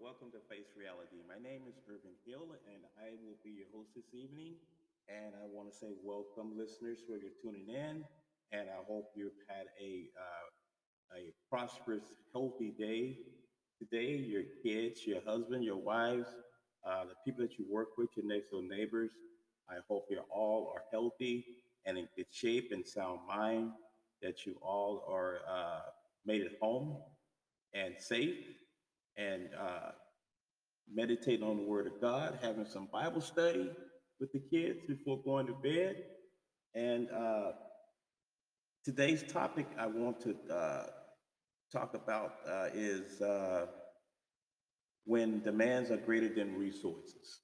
welcome to Face Reality. My name is Ervin Hill, and I will be your host this evening. And I want to say welcome, listeners, who are tuning in. And I hope you've had a uh, a prosperous, healthy day today. Your kids, your husband, your wives, uh, the people that you work with, your next door neighbors. I hope you all are healthy and in good shape and sound mind. That you all are uh, made at home and safe and uh, meditating on the Word of God, having some Bible study with the kids before going to bed. And uh, today's topic I want to uh, talk about uh, is uh, when demands are greater than resources.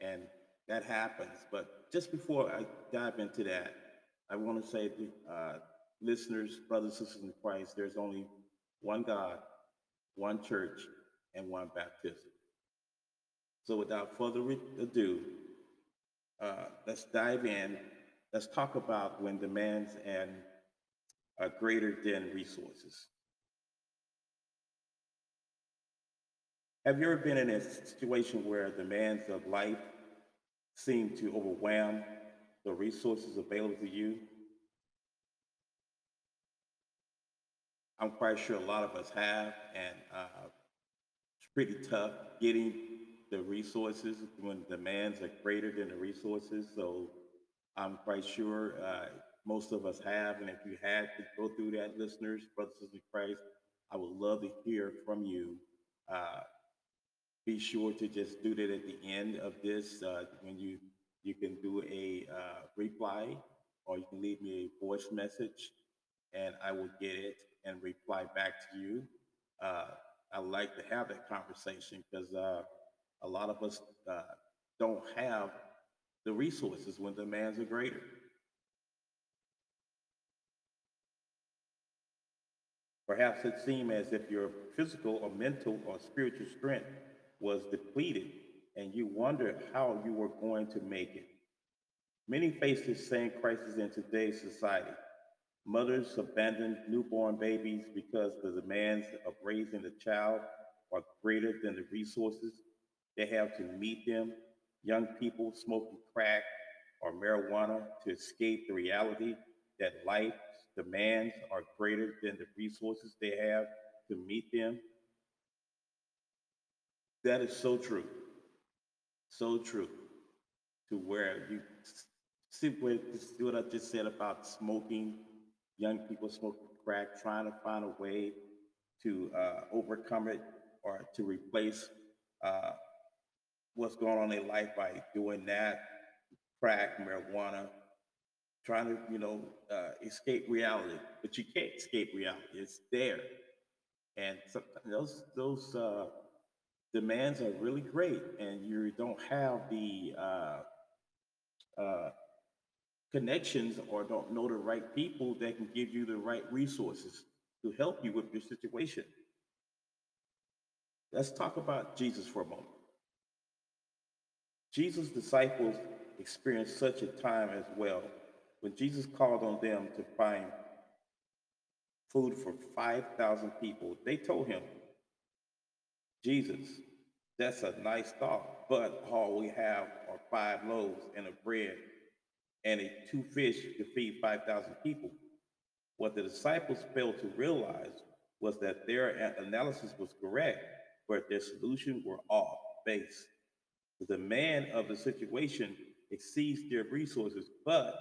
And that happens. But just before I dive into that, I want to say uh, listeners, brothers, sisters in Christ, there's only one God, one church, and one baptism. So without further ado, uh, let's dive in. Let's talk about when demands and are greater than resources. Have you ever been in a situation where demands of life seem to overwhelm the resources available to you? I'm quite sure a lot of us have, and uh, it's pretty tough getting the resources when demands are greater than the resources. So I'm quite sure uh, most of us have, and if you had to go through that, listeners, brothers and Christ, I would love to hear from you. Uh, be sure to just do that at the end of this uh, when you you can do a uh, reply or you can leave me a voice message and I will get it and reply back to you. Uh, I like to have that conversation because uh, a lot of us uh, don't have the resources when demands are greater. Perhaps it seemed as if your physical or mental or spiritual strength was depleted and you wondered how you were going to make it. Many face this same crisis in today's society. Mothers abandon newborn babies because the demands of raising a child are greater than the resources they have to meet them. Young people smoking crack or marijuana to escape the reality that life's demands are greater than the resources they have to meet them. That is so true. So true. To where you see what I just said about smoking young people smoking crack, trying to find a way to uh, overcome it or to replace uh, what's going on in their life by doing that, crack, marijuana, trying to, you know, uh, escape reality. But you can't escape reality. It's there. And those those uh, demands are really great, and you don't have the uh, uh, connections or don't know the right people that can give you the right resources to help you with your situation. Let's talk about Jesus for a moment. Jesus' disciples experienced such a time as well when Jesus called on them to find food for 5,000 people. They told him, Jesus, that's a nice thought, but all we have are five loaves and a bread and a two fish to feed 5,000 people. What the disciples failed to realize was that their analysis was correct, but their solution were off base. The demand of the situation exceeds their resources, but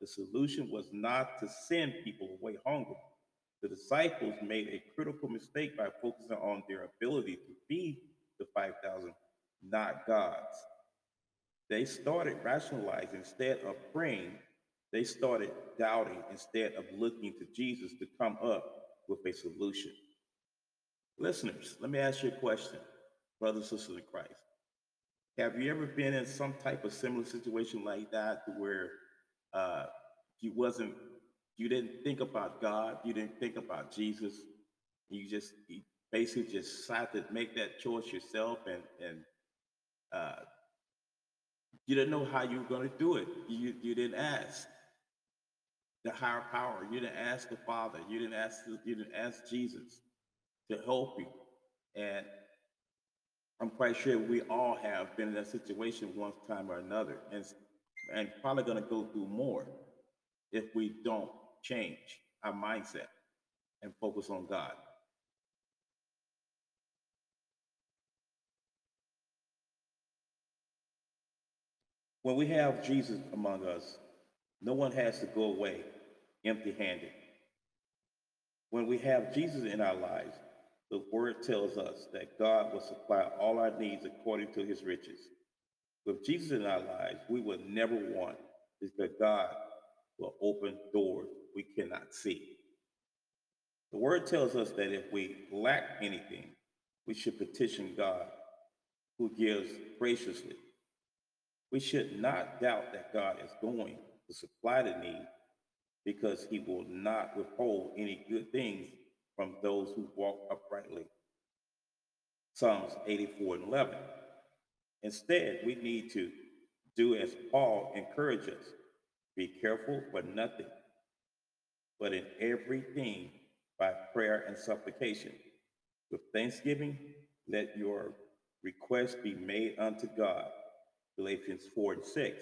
the solution was not to send people away hungry. The disciples made a critical mistake by focusing on their ability to feed the 5,000, not God's. They started rationalizing instead of praying. They started doubting instead of looking to Jesus to come up with a solution. Listeners, let me ask you a question, brothers and sisters in Christ. Have you ever been in some type of similar situation like that where uh, you wasn't, you didn't think about God, you didn't think about Jesus, you just you basically just decided to make that choice yourself and and uh, you didn't know how you were going to do it. You, you didn't ask the higher power. You didn't ask the Father. You didn't ask you didn't ask Jesus to help you. And I'm quite sure we all have been in that situation one time or another, and and probably going to go through more if we don't change our mindset and focus on God. When we have Jesus among us, no one has to go away empty handed. When we have Jesus in our lives, the word tells us that God will supply all our needs according to his riches. With Jesus in our lives, we will never want because God will open doors we cannot see. The word tells us that if we lack anything, we should petition God, who gives graciously. We should not doubt that God is going to supply the need because he will not withhold any good things from those who walk uprightly. Psalms 84 and 11. Instead, we need to do as Paul encourages be careful for nothing, but in everything by prayer and supplication. With thanksgiving, let your requests be made unto God. Galatians 4 and 6.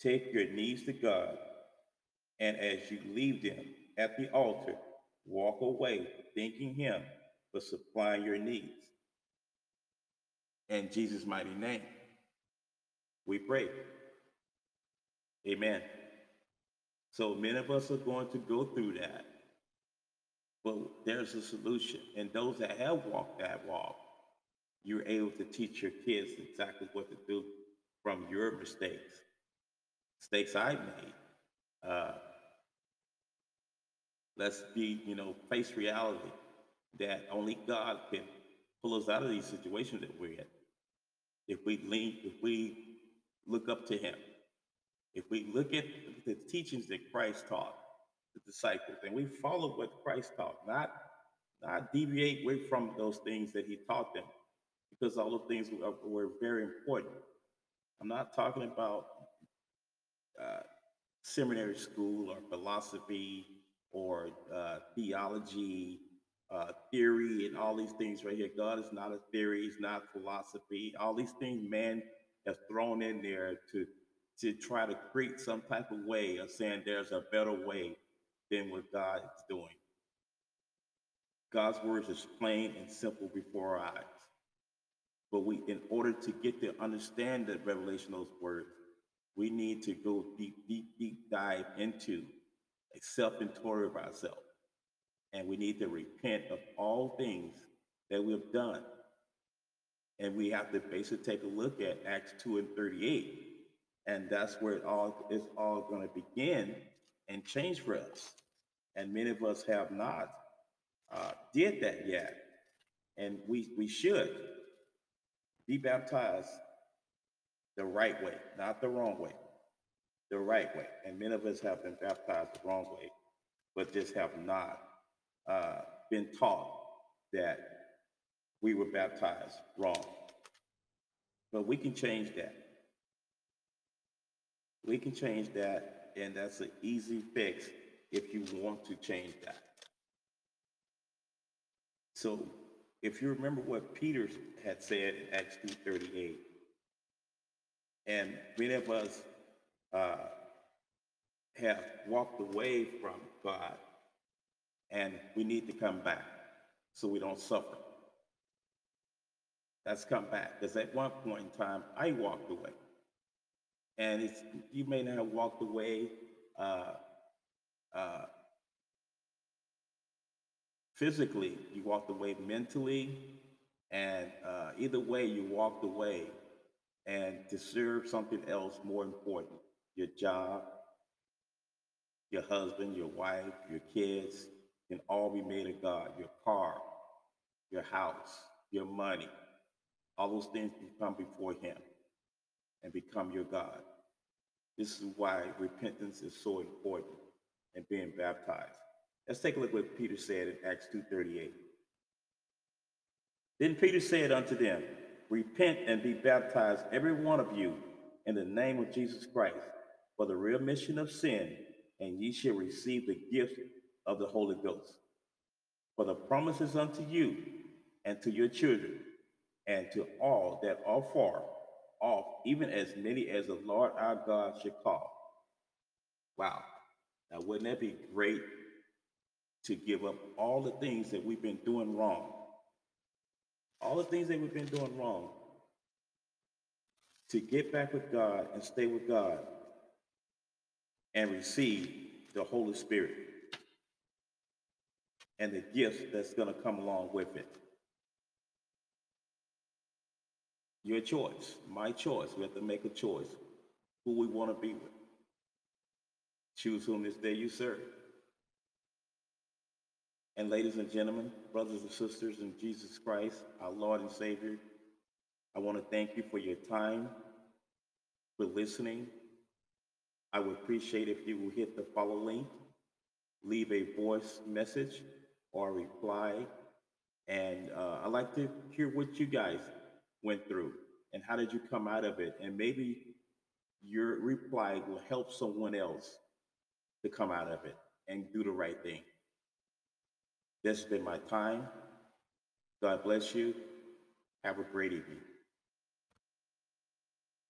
Take your needs to God, and as you leave them at the altar, walk away thanking Him for supplying your needs. In Jesus' mighty name, we pray. Amen. So many of us are going to go through that, but there's a solution. And those that have walked that walk, you're able to teach your kids exactly what to do from your mistakes, mistakes I made. Uh, let's be, you know, face reality that only God can pull us out of these situations that we're in. If we lean, if we look up to Him, if we look at the teachings that Christ taught the disciples and we follow what Christ taught, not not deviate away from those things that he taught them, because all those things were, were very important. I'm not talking about uh, seminary school or philosophy or uh, theology, uh, theory, and all these things right here. God is not a theory, He's not philosophy. All these things man has thrown in there to to try to create some type of way of saying there's a better way than what God is doing. God's words is plain and simple before our eyes. But we, in order to get to understand the revelation of those words, we need to go deep, deep, deep dive into a self-inventory of ourselves. And we need to repent of all things that we've done. And we have to basically take a look at Acts 2 and 38 and that's where it all is all going to begin and change for us. And many of us have not uh, did that yet, and we we should be baptized the right way, not the wrong way, the right way. And many of us have been baptized the wrong way, but just have not uh, been taught that we were baptized wrong. But we can change that. We can change that, and that's an easy fix if you want to change that. So if you remember what Peter had said in Acts 2.38, and many of us uh, have walked away from God, and we need to come back so we don't suffer. That's come back. Because at one point in time, I walked away and you may not have walked away uh, uh, physically, you walked away mentally, and uh, either way, you walked away and to serve something else more important your job, your husband, your wife, your kids can all be made of God, your car, your house, your money. All those things become before Him and become your God. This is why repentance is so important and being baptized. Let's take a look at what Peter said in Acts 2.38. Then Peter said unto them, Repent and be baptized, every one of you, in the name of Jesus Christ, for the remission of sin, and ye shall receive the gift of the Holy Ghost. For the promises unto you and to your children, and to all that are far off, even as many as the Lord our God should call. Wow. Now, wouldn't that be great to give up all the things that we've been doing wrong? All the things that we've been doing wrong. To get back with God and stay with God and receive the Holy Spirit and the gifts that's going to come along with it. Your choice, my choice. We have to make a choice who we want to be with. Choose whom this day you serve. And ladies and gentlemen, brothers and sisters in Jesus Christ, our Lord and Savior, I want to thank you for your time, for listening. I would appreciate if you will hit the follow link, leave a voice message or reply. And uh, I'd like to hear what you guys went through and how did you come out of it? And maybe your reply will help someone else to come out of it and do the right thing. This has been my time. God bless you. Have a great evening.